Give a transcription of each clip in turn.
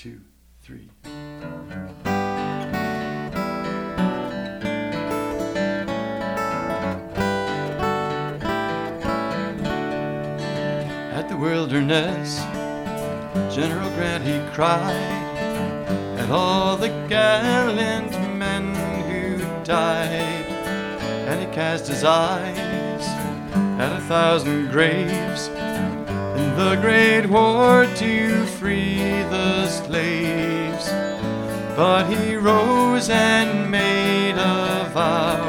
two, three. At the wilderness, General Grant he cried at all the gallant men who died, and he cast his eyes at a thousand graves in the great war to free the slaves. But he rose and made a vow.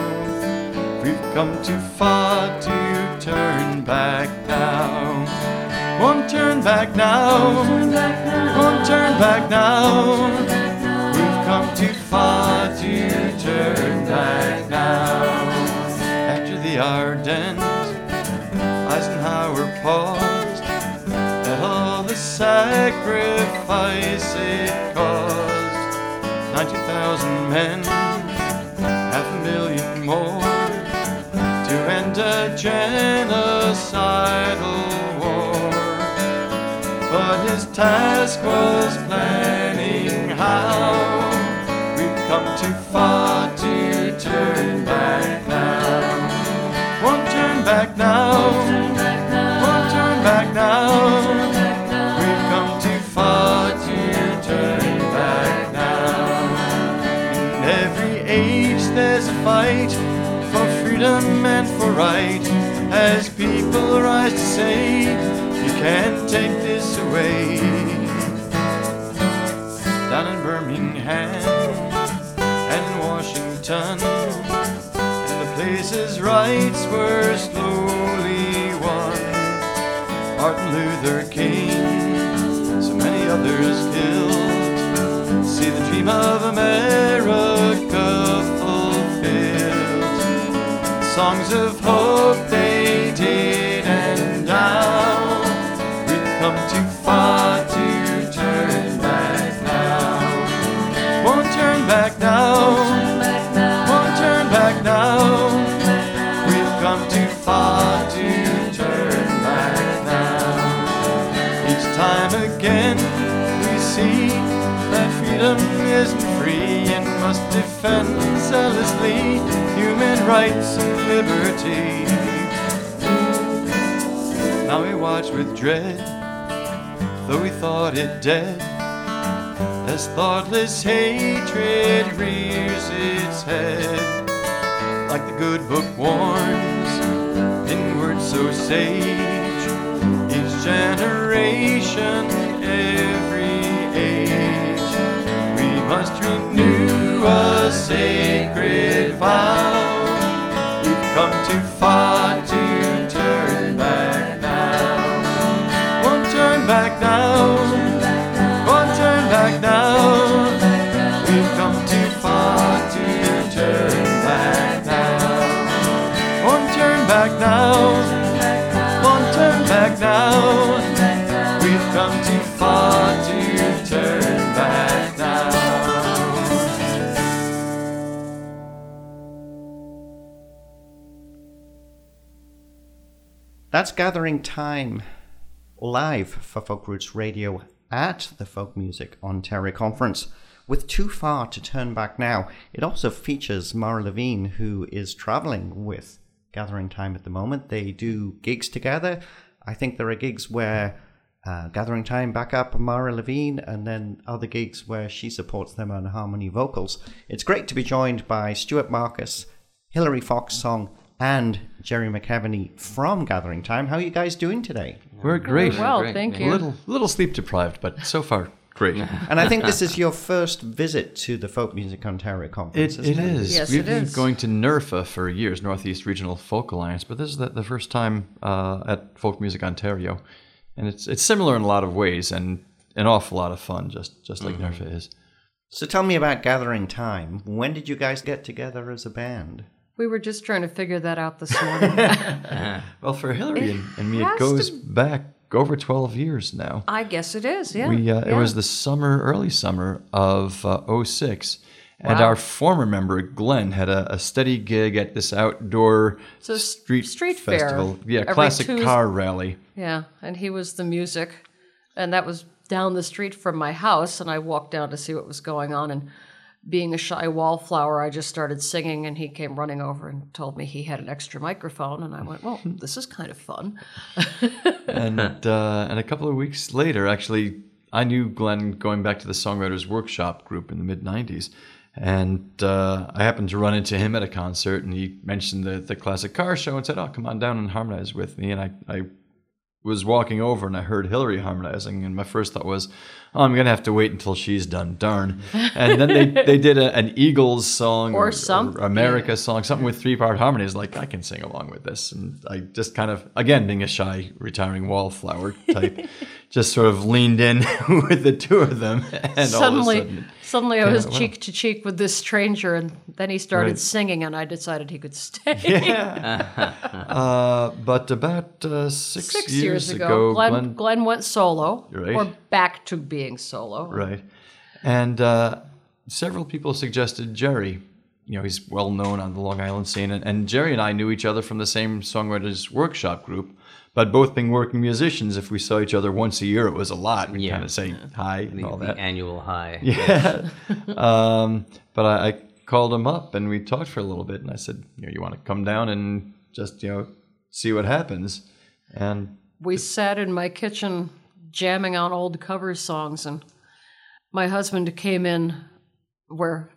We've come too far to turn back now. Won't turn back now. Won't turn back now. We've come too far to turn back now. After the Ardennes, Eisenhower paused sacrifice it caused. 90,000 men, half a million more, to end a genocidal war. But his task was planning how we've come too far to turn back now. Won't turn back now. Right. As people rise to say, you can't take this away. Down in Birmingham and in Washington, and the places rights were slowly won. Martin Luther King, so many others killed. See the dream of America Songs of hope they did and now. We've come too far to turn back now. Won't turn back now. Won't turn back now. We've come too far to turn back now. Each time again we see that freedom isn't free and must defend zealously human rights and liberty. Now we watch with dread, though we thought it dead, as thoughtless hatred rears its head. Like the good book warns, in words so sage, each generation, every age, we must a sacred vow. We've come too far to turn back now. Won't turn back now. Won't turn back now. We've come too far to turn back now. Won't turn back now. Won't turn back now. That's Gathering Time live for Folk Roots Radio at the Folk Music Ontario Conference with Too Far to Turn Back Now. It also features Mara Levine, who is traveling with Gathering Time at the moment. They do gigs together. I think there are gigs where uh, Gathering Time back up Mara Levine, and then other gigs where she supports them on harmony vocals. It's great to be joined by Stuart Marcus, Hillary Foxsong, and Jerry McEvany from Gathering Time. How are you guys doing today? We're great. Well, Great, thank you. A little, little sleep deprived, but so far great. And I think this is your first visit to the Folk Music Ontario Conference. It, it isn't is. Yes, We've it been is. going to NERFA for years, Northeast Regional Folk Alliance, but this is the, the first time uh, at Folk Music Ontario, and it's it's similar in a lot of ways and an awful lot of fun, just just like NERFA is. So tell me about Gathering Time. When did you guys get together as a band? We were just trying to figure that out this morning. Well, for Hillary and, and me, has it to goes back over twelve years now. I guess it is, yeah. We uh, yeah. it was the summer, early summer of uh, 06. And our former member Glenn had a, a steady gig at this outdoor So s- street street fair festival. Yeah, every classic Tues- car rally. Yeah, and he was the music, and that was down the street from my house, and I walked down to see what was going on. And being a shy wallflower, I just started singing, and he came running over and told me he had an extra microphone, and I went, "Well, this is kind of fun." and uh, and a couple of weeks later, actually, I knew Glenn going back to the Songwriters Workshop group in the mid '90s, and uh, I happened to run into him at a concert, and he mentioned the the classic car show and said, "Oh, come on down and harmonize with me." And I I was walking over and I heard Hillary harmonizing, and my first thought was, "Oh, I'm gonna have to wait until she's done." Darn! And then they, they did a, an Eagles song Or some- America song, something with three part harmonies. Like I can sing along with this, and I just kind of again being a shy retiring wallflower type, just sort of leaned in with the two of them, and suddenly, all of a sudden, suddenly, I was wow. cheek to cheek with this stranger, and then he started Right. singing, and I decided he could stay. uh, but about uh, six, Six years, years ago, ago, Glenn, Glenn Glenn went solo, Right. or back to being solo. Right. And uh, several people suggested Jerry. You know, he's well known on the Long Island scene. And, and Jerry and I knew each other from the same songwriters workshop group. But both being working musicians, if we saw each other once a year, it was a lot. We'd Yeah. kind of say hi and The, all the that. annual high. Yeah. um, but I, I called him up and we talked for a little bit. And I said, you know, you want to come down and just, you know, see what happens. And We sat in my kitchen jamming on old cover songs, and my husband came in where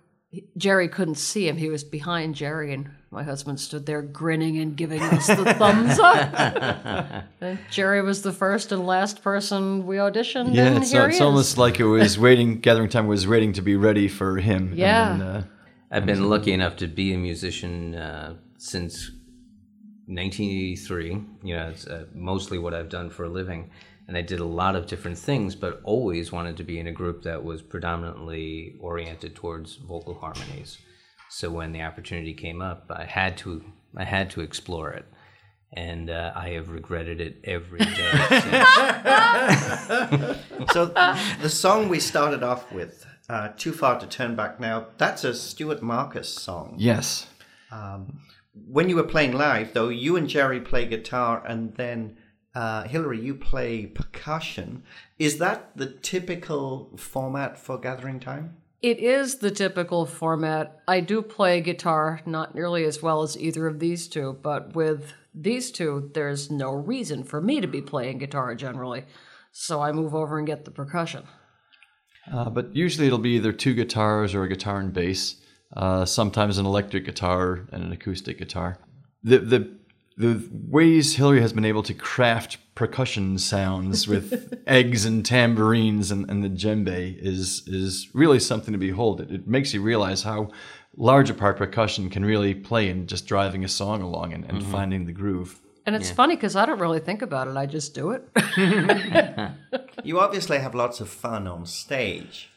Jerry couldn't see him. He was behind Jerry, and my husband stood there grinning and giving us the thumbs up. And Jerry was the first and last person we auditioned, yeah, and it's, here it's he almost is. like it was waiting, gathering time was waiting to be ready for him. Yeah. then, uh, I've been lucky enough to be a musician uh, since 1983. You know, it's uh, mostly what I've done for a living. And I did a lot of different things, but always wanted to be in a group that was predominantly oriented towards vocal harmonies. So when the opportunity came up, I had to I had to explore it, and uh, I have regretted it every day. So the song we started off with, uh, "Too Far to Turn Back Now," that's a Stuart Marcus song. yes. When you were playing live, though, you and Jerry play guitar, and then uh, Hillary, you play percussion. Is that the typical format for Gathering Time? It is the typical format. I do play guitar, not nearly as well as either of these two, but with these two, there's no reason for me to be playing guitar generally. So I move over and get the percussion. Uh, but usually it'll be either two guitars or a guitar and bass. Uh, sometimes an electric guitar and an acoustic guitar. The the the ways Hillary has been able to craft percussion sounds with eggs and tambourines and, and the djembe is is really something to behold. It, it makes you realize how large a part percussion can really play in just driving a song along and, and mm-hmm. finding the groove. And it's funny because I don't really think about it, I just do it. You obviously have lots of fun on stage.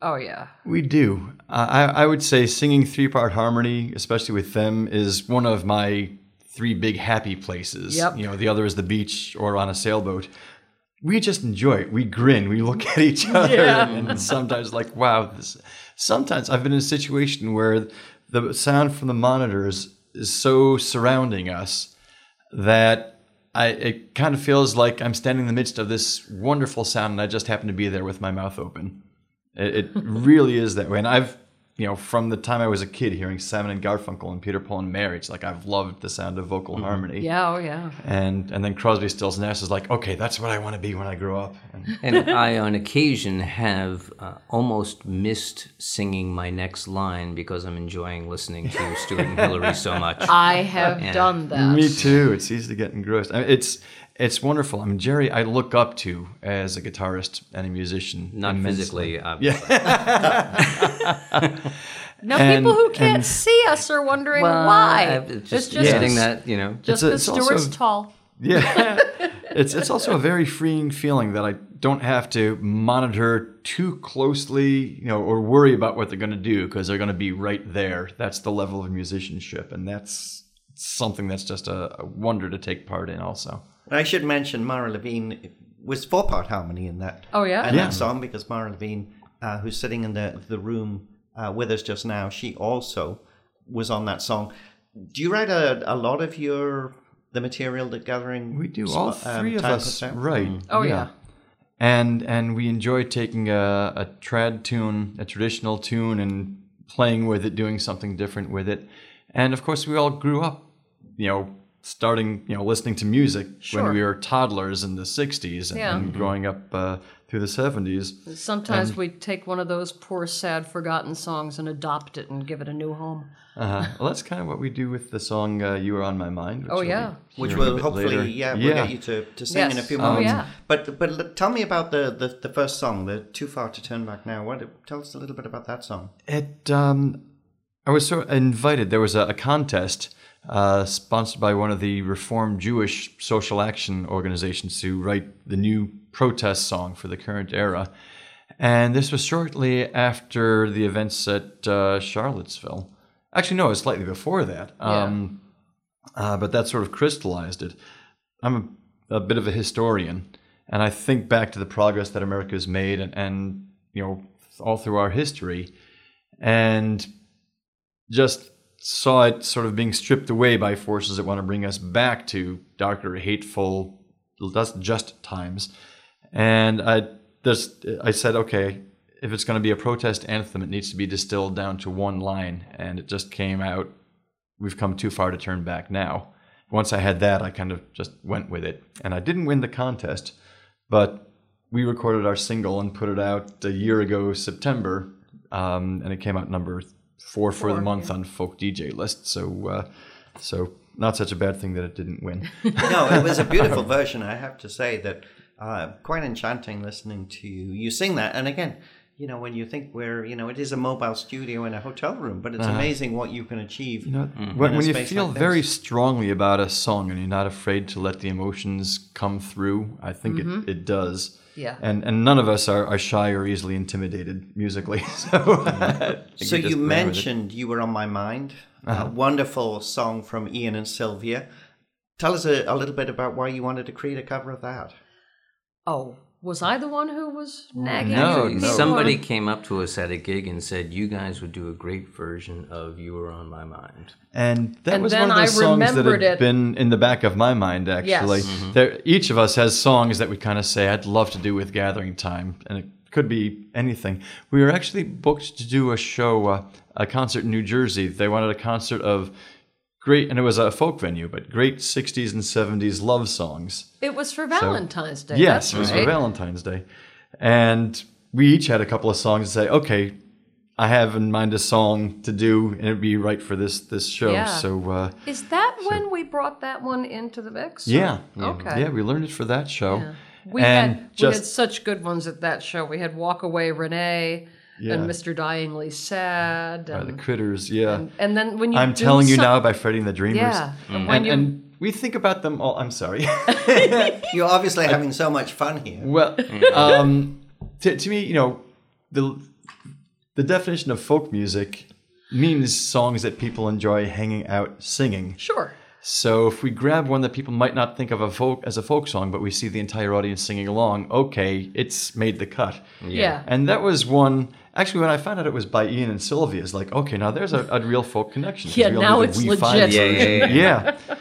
oh, yeah. We do. I, I would say singing three part harmony, especially with them, is one of my three big happy places. Yep. You know, the other is the beach or on a sailboat. We just enjoy it. We grin. We look at each other, Yeah. and, and sometimes like, wow. This, sometimes I've been in a situation where the sound from the monitors is so surrounding us that I it kind of feels like I'm standing in the midst of this wonderful sound, and I just happen to be there with my mouth open. It, it really is that way. And I've, you know, from the time I was a kid hearing Simon and Garfunkel and Peter, Paul and Mary, it's like I've loved the sound of vocal harmony. Yeah, oh, yeah. And and then Crosby, Stills, Nash is like, okay, that's what I want to be when I grow up. And and I, on occasion, have uh, almost missed singing my next line because I'm enjoying listening to Stuart and Hillary so much. I have done that. me too. It's easy to get engrossed. I mean, it's it's wonderful. I mean, Jerry, I look up to as a guitarist and a musician. Not immensely. physically, uh, obviously. Now, And- people who can't and- see us are wondering Well, why. I've- It's just, just, getting that, you know. just It's a- because it's also- Stuart's tall. Yeah. it's it's also a very freeing feeling that I don't have to monitor too closely, you know, or worry about what they're going to do because they're going to be right there. That's the level of musicianship, and that's something that's just a, a wonder to take part in. Also, I should mention Mara Levine was four part harmony in that. Oh, yeah? in Yeah. that song because Mara Levine, uh, who's sitting in the the room uh, with us just now, she also was on that song. Do you write a, a lot of your the material that Gathering? we do Sp- all um, three of us, puts out? right? Oh, yeah. and and we enjoy taking a, a trad tune, a traditional tune, and playing with it, doing something different with it. And of course, we all grew up, you know, starting, you know, listening to music Sure. when we were toddlers in the '60s and, Yeah. and growing up uh, through the '70s. Sometimes we take one of those poor, sad, forgotten songs and adopt it and give it a new home. Uh-huh. Well, that's kind of what we do with the song uh, "You Were on My Mind." Which Oh, you'll yeah. Which hearing will hopefully, later. yeah, we'll get you to, to sing in a few Oh, moments. yeah. But but l- tell me about the, the, the first song, the Too Far to Turn Back Now. What tell us a little bit about that song. It. Um, I was sort of invited. There was a, a contest uh, sponsored by one of the Reformed Jewish social action organizations to write the new protest song for the current era, and this was shortly after the events at uh, Charlottesville. Actually, no, it was slightly before that. Um, uh, but that sort of crystallized it. I'm a, a bit of a historian, and I think back to the progress that America has made, and, and you know, all through our history, and just saw it sort of being stripped away by forces that want to bring us back to darker, hateful, just times. And I just I said, okay, if it's going to be a protest anthem, it needs to be distilled down to one line, and it just came out. We've come too far to turn back now. Once I had that, I kind of just went with it, and I didn't win the contest, but we recorded our single and put it out a year ago, September, um, and it came out number four for the Four, month on folk DJ list. So, uh, so not such a bad thing that it didn't win. no, it was a beautiful version. I have to say that uh, quite enchanting listening to you, you sing that. And again, you know, when you think we're, you know, it is a mobile studio in a hotel room, but it's uh-huh. amazing what you can achieve. You know, in when, when you feel like very strongly about a song and you're not afraid to let the emotions come through, I think it, mm-hmm. it does. Yeah. And and none of us are, are shy or easily intimidated musically. So, mm-hmm. So we you ran with it. Uh-huh. mentioned you were on my mind. A uh-huh. wonderful song from Ian and Sylvia. Tell us a, a little bit about why you wanted to create a cover of that. Oh, was I the one who was nagging No, you? somebody before? came up to us at a gig and said, "You guys would do a great version of You Were on My Mind." And that And was then one of I those songs that had it. been in the back of my mind, actually. Yes. Mhm. There, each of us has songs that we kind of say, I'd love to do with Gathering Time. And it could be anything. We were actually booked to do a show, uh, a concert in New Jersey. They wanted a concert of great, and it was a folk venue, but great 60s and 70s love songs. It was for Valentine's Day. Yes, it was right. for Valentine's Day. And we each had a couple of songs to say, okay, I have in mind a song to do, and it'd be right for this this show. Yeah. So, uh, Is that when we brought that one into the mix? yeah, Okay. yeah, we learned it for that show. Yeah. We and had we just had such good ones at that show. We had Walk Away Renee Yeah. and Mr. Dieingly mm. Sad. by the critters, yeah. and, and then when you I'm telling you some- now by Freddie and the Dreamers. Yeah. And when And, you and we think about them all. I'm sorry. You're obviously having so much fun here. well, mm. um, to, to me, you know, the the definition of folk music means songs that people enjoy hanging out singing. Sure. So if we grab one that people might not think of a folk as a folk song, but we see the entire audience singing along, okay, it's made the cut. Yeah. And that was one. Actually, when I found out it was by Ian and Sylvia, it's like, okay, now there's a, a real folk connection. Yeah, we all now it's the We legit. Five Yeah, yeah, version. yeah. yeah.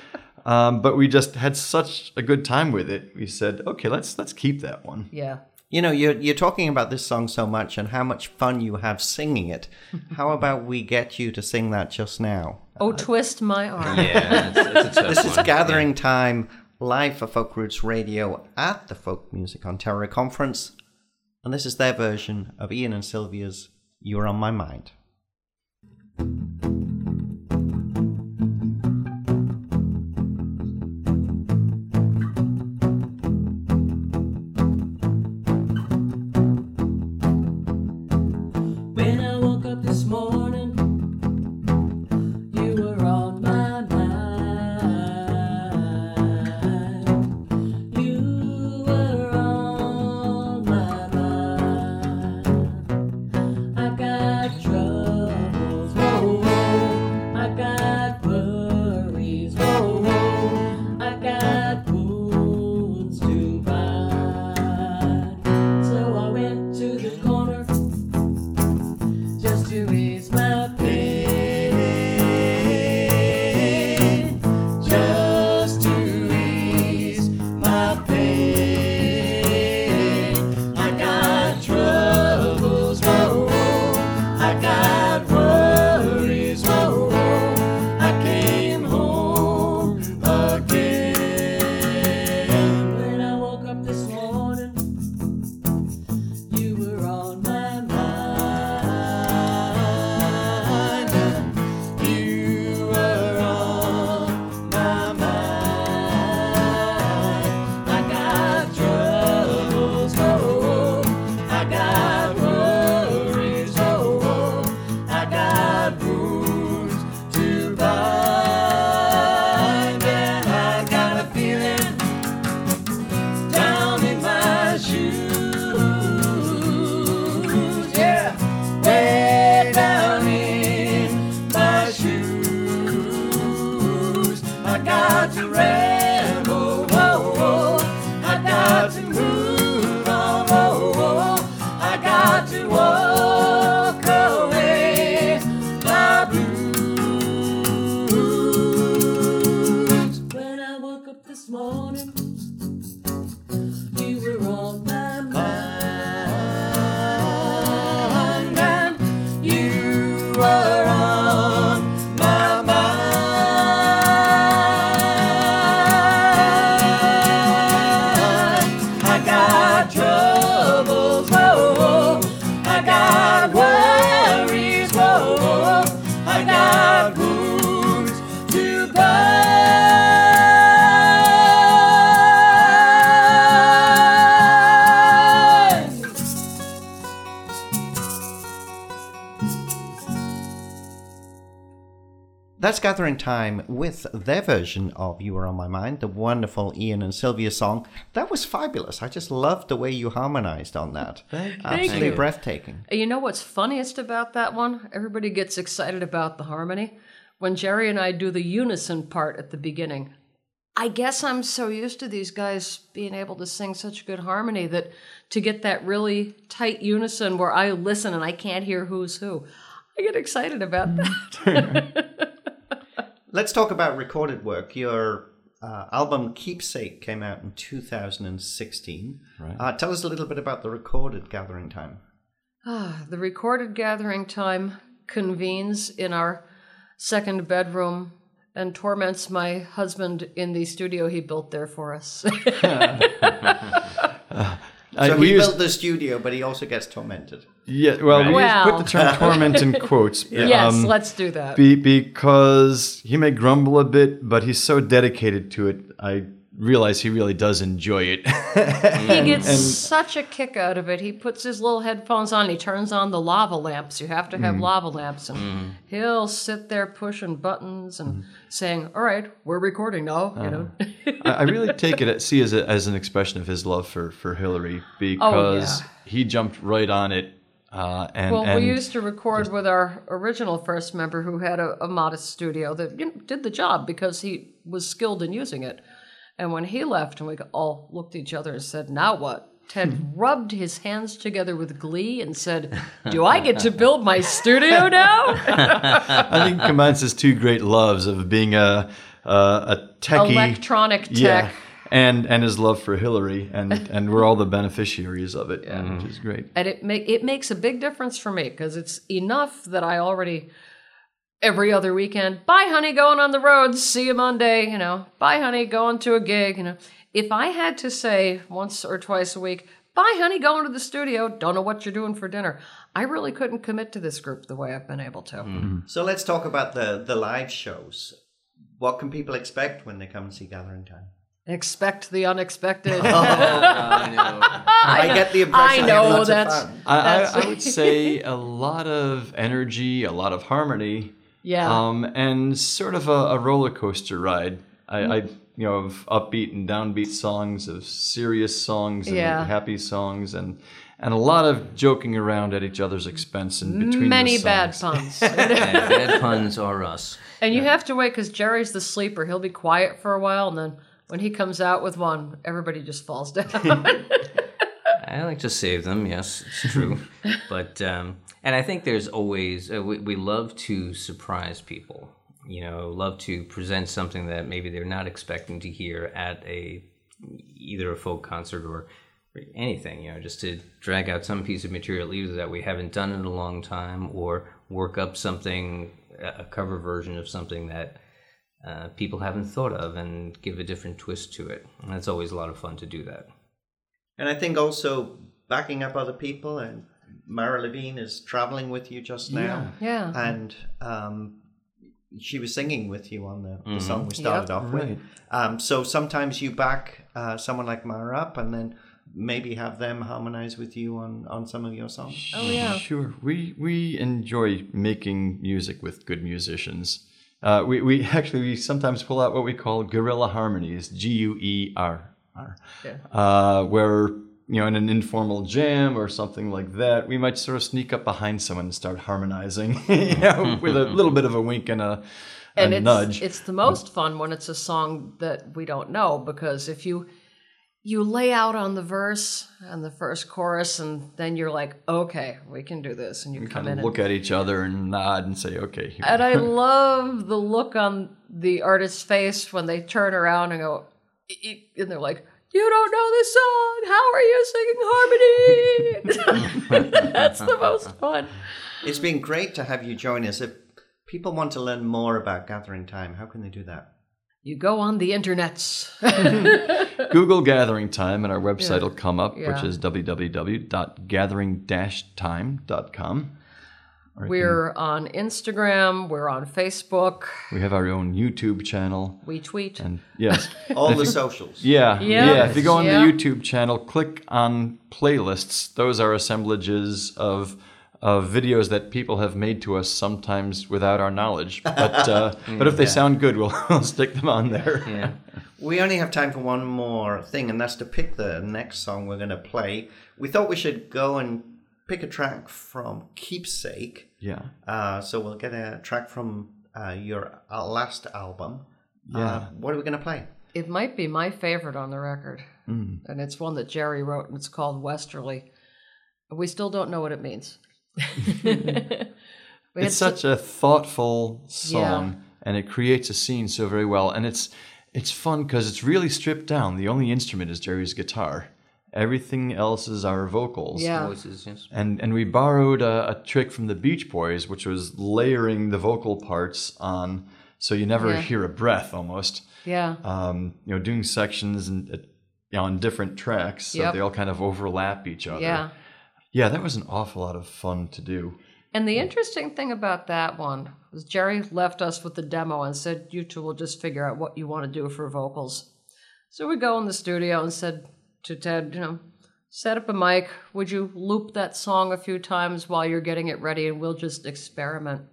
Um, but we just had such a good time with it. We said, okay, let's let's keep that one. Yeah. You know, you're, you're talking about this song so much and how much fun you have singing it. How about we get you to sing that just now? Oh, twist my arm. Yeah, it's, it's a tough This is one. Gathering Time live for Folk Roots Radio at the Folk Music Ontario Conference. And this is their version of Ian and Sylvia's You're on My Mind. I got Gathering Time with their version of You Were On My Mind, the wonderful Ian and Sylvia song. That was fabulous. I just loved the way you harmonized on that. Thank you. Absolutely you. breathtaking. You know what's funniest about that one? Everybody gets excited about the harmony. When Jerry and I do the unison part at the beginning, I guess I'm so used to these guys being able to sing such good harmony that to get that really tight unison where I listen and I can't hear who's who, I get excited about that. Let's talk about recorded work. Your uh, album Keepsake came out in 2016. Right. Uh, tell us a little bit about the recorded Gathering Time. Ah, the recorded gathering time convenes in our second bedroom and torments my husband in the studio he built there for us. I- So we he used- built the studio, but he also gets tormented. yeah, well, we Well. put the term torment in quotes. yes, um, let's do that. be, because he may grumble a bit, but he's so dedicated to it. I realize he really does enjoy it. he gets such a kick out of it. He puts his little headphones on. He turns on the lava lamps. You have to have mm. lava lamps, and mm. he'll sit there pushing buttons and saying, "All right, we're recording now." You uh-huh. know. I, really take it see as a, as an expression of his love for for Hillary oh, because he jumped right on it. Uh, and Well, and we used to record with our original first member who had a, a modest studio that you know, did the job because he was skilled in using it. And when he left, and we all looked at each other and said, Now what? Ted rubbed his hands together with glee and said, Do I get to build my studio now? I think it combines his two great loves of being a a, a techie Electronic tech. yeah, and and his love for Hillary, and and we're all the beneficiaries of it, which is great. And it, make, it makes a big difference for me because it's enough that I already every other weekend. Bye, honey, going on the road. See you Monday. You know, bye, honey, going to a gig. You know, if I had to say once or twice a week, bye, honey, going to the studio. Don't know what you're doing for dinner. I really couldn't commit to this group the way I've been able to. Mm-hmm. So let's talk about the, the live shows. What can people expect when they come and see Gathering Time? Expect the unexpected. Oh, I, get the impression I you have know lots of that's. I, I, I would say a lot of energy, a lot of harmony, yeah. um, and sort of a, a roller coaster ride. I, I, you know, of upbeat and downbeat songs, of serious songs and Yeah. happy songs, and and a lot of joking around at each other's expense in between Many the bad puns. Bad puns are us. And you have to wait because Jerry's the sleeper. He'll be quiet for a while, and then when he comes out with one, everybody just falls down. I like to save them. Yes, it's true. but um, and I think there's always uh, we, we love to surprise people. You know, love to present something that maybe they're not expecting to hear at a either a folk concert or anything. You know, just to drag out some piece of material either that we haven't done in a long time or work up something a cover version of something that. Uh, people haven't thought of and give a different twist to it. And it's always a lot of fun to do that. And I think also backing up other people, and Mara Levine is traveling with you just now. yeah. And um, she was singing with you on the, the song we started off with. Right. Um, so sometimes you back uh, someone like Mara up and then maybe have them harmonize with you on, on some of your songs. Oh yeah. Sure. We we enjoy making music with good musicians. Uh, we we actually we sometimes pull out what we call guerrilla harmonies, G U E R R, uh, where you know in an informal jam or something like that, we might sort of sneak up behind someone and start harmonizing, you know, mm-hmm. with a little bit of a wink and a, a and it's, nudge. it's the most fun when it's a song that we don't know because if you you lay out on the verse and the first chorus and then you're like okay we can do this and you come kind in of and, look at each other and nod and say, "Okay." here." and i love the look on the artist's face when they turn around and go and they're like you don't know this song how are you singing harmony that's the most fun It's been great to have you join us. If people want to learn more about Gathering Time, how can they do that? you go on the internets Google Gathering Time and our website will come up, which Yeah. is www.gathering-time.com. Or you we're on instagram we're on facebook we have our own YouTube channel. we tweet And yes, All the socials. yeah, Yeah. yeah. If you go on Yeah. the YouTube channel, click on playlists. Those are assemblages of of videos that people have made to us, sometimes without our knowledge. But uh, but if they sound good, we'll, we'll stick them on there. Yeah. We only have time for one more thing, and that's to pick the next song we're going to play. We thought we should go and pick a track from Keepsake. Yeah. Uh, so we'll get a track from uh, your uh, last album. Yeah. Uh, what are we going to play? It might be my favorite on the record, and it's one that Jerry wrote, and it's called Westerly. We still don't know what it means. It's so- such a thoughtful song, and it creates a scene so very well. And it's it's fun because it's really stripped down. The only instrument is Jerry's guitar. Everything else is our vocals. yeah, Voices, yes. And and we borrowed a, a trick from the Beach Boys, which was layering the vocal parts on, so you never Yeah. hear a breath almost. yeah, Um, you know, doing sections and uh, you know, on different tracks, so Yep. they all kind of overlap each other. yeah. yeah, that was an awful lot of fun to do. And the interesting thing about that one was Jerry left us with the demo and said, You two will just figure out what you want to do for vocals. So we go in the studio and said to Ted, You know, set up a mic. Would you loop that song a few times while you're getting it ready and we'll just experiment?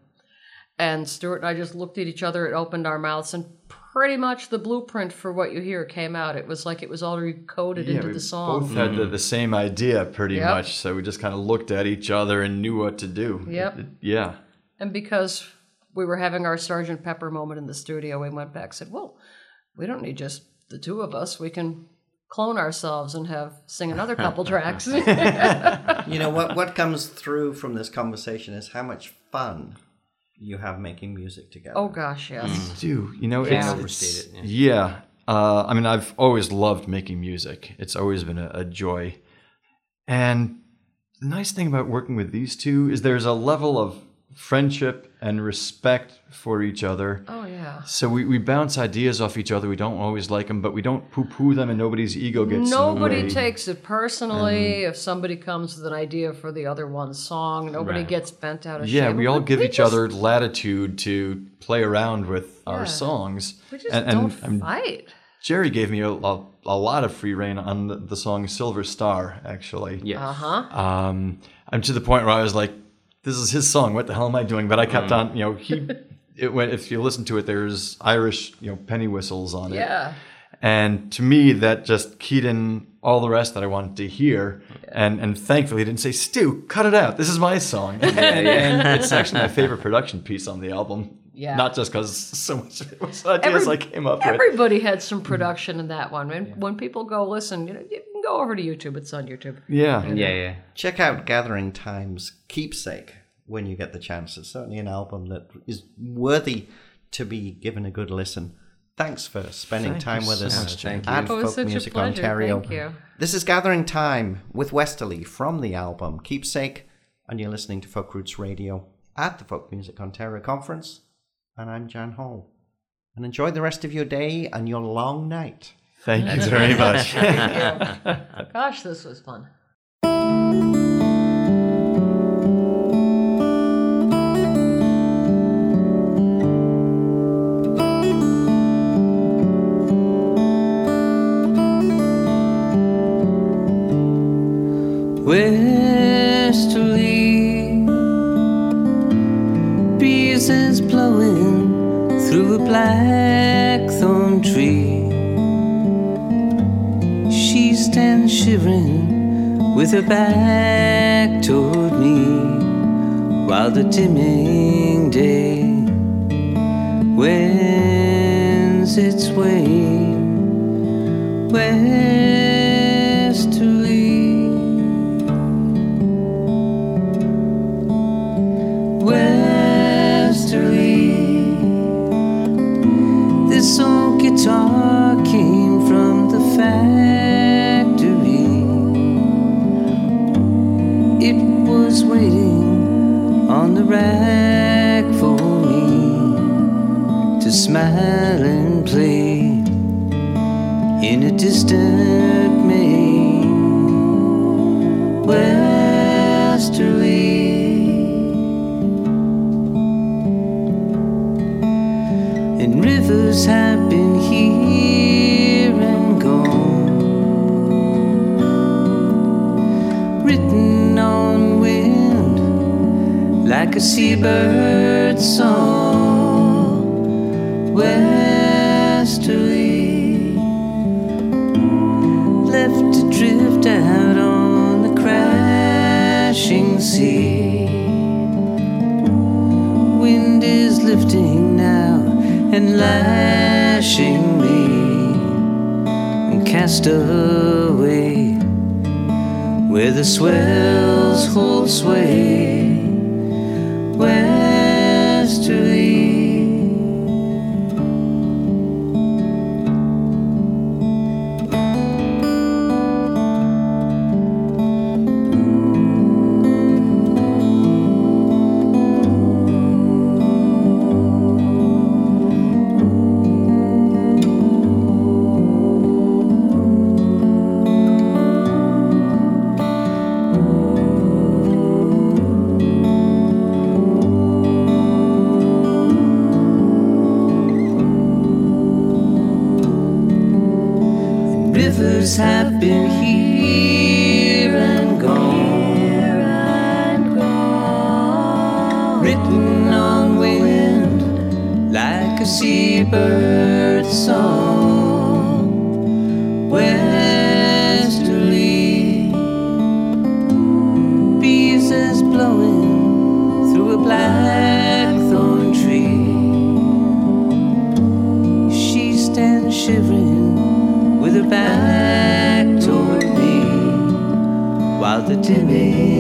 And Stuart and I just looked at each other it opened our mouths, and pretty much the blueprint for what you hear came out. It was like it was already coded into we the song. both had the, the same idea pretty Yep. much, so we just kind of looked at each other and knew what to do. Yep. It- it- yeah. And because we were having our Sergeant Pepper moment in the studio, we went back and said, Well, we don't need just the two of us. We can clone ourselves and have sing another couple tracks. You know what? What comes through from this conversation is how much fun you have making music together. oh gosh, yes. do. You know, Can't it's, overstate it's- it, Yeah. Uh, I mean, I've always loved making music. It's always been a, a joy. And the nice thing about working with these two is there's a level of friendship and respect for each other. Oh yeah. So we, we bounce ideas off each other. We don't always like them, but we don't poo poo them, and nobody's ego gets in the Nobody way. takes it personally if somebody comes with an idea for the other one's song. Nobody Right. gets bent out of Yeah, shape. Yeah, we all give we each just- other latitude to play around with our songs. We just and, don't and, and fight. Jerry gave me a, a, a lot of free reign on the, the song Silver Star, actually. Yes. Uh huh. Um, I'm to the point where I was like, this is his song. What the hell am I doing? But I kept mm. on, you know, he, it went, if you listen to it, there's Irish, you know, penny whistles on it. Yeah. And to me, that just keyed in all the rest that I wanted to hear. And and thankfully, he didn't say, Stu, cut it out. This is my song. and, and it's actually my favorite production piece on the album. Yeah. Not just because so much of it was ideas Every- I came up with. Everybody had some production in that one. And when people go listen, you know, can go over to YouTube. It's on YouTube. Yeah. Yeah, uh, yeah. Check out Gathering Time's Keepsake when you get the chance. It's certainly an album that is worthy to be given a good listen. Thanks for spending Thank time you with so us much, Thank at you. It was Folk such a Music. Ontario. Thank you. This is Gathering Time with Westerly from the album Keepsake, and you're listening to Folk Roots Radio at the Folk Music Ontario Conference. And I'm Jan Hall. And enjoy the rest of your day and your long night. Thank you very much. Gosh, this was fun. Westerly breezes blowing through a blackthorn shivering with her back toward me while the dimming day wends its way westerly. The rack for me to smile and play in a distant Maine. Westerly. And rivers have been here like a seabird song westerly. Left to drift out on the crashing sea. Wind is lifting now and lashing me. And cast away where the swells hold sway while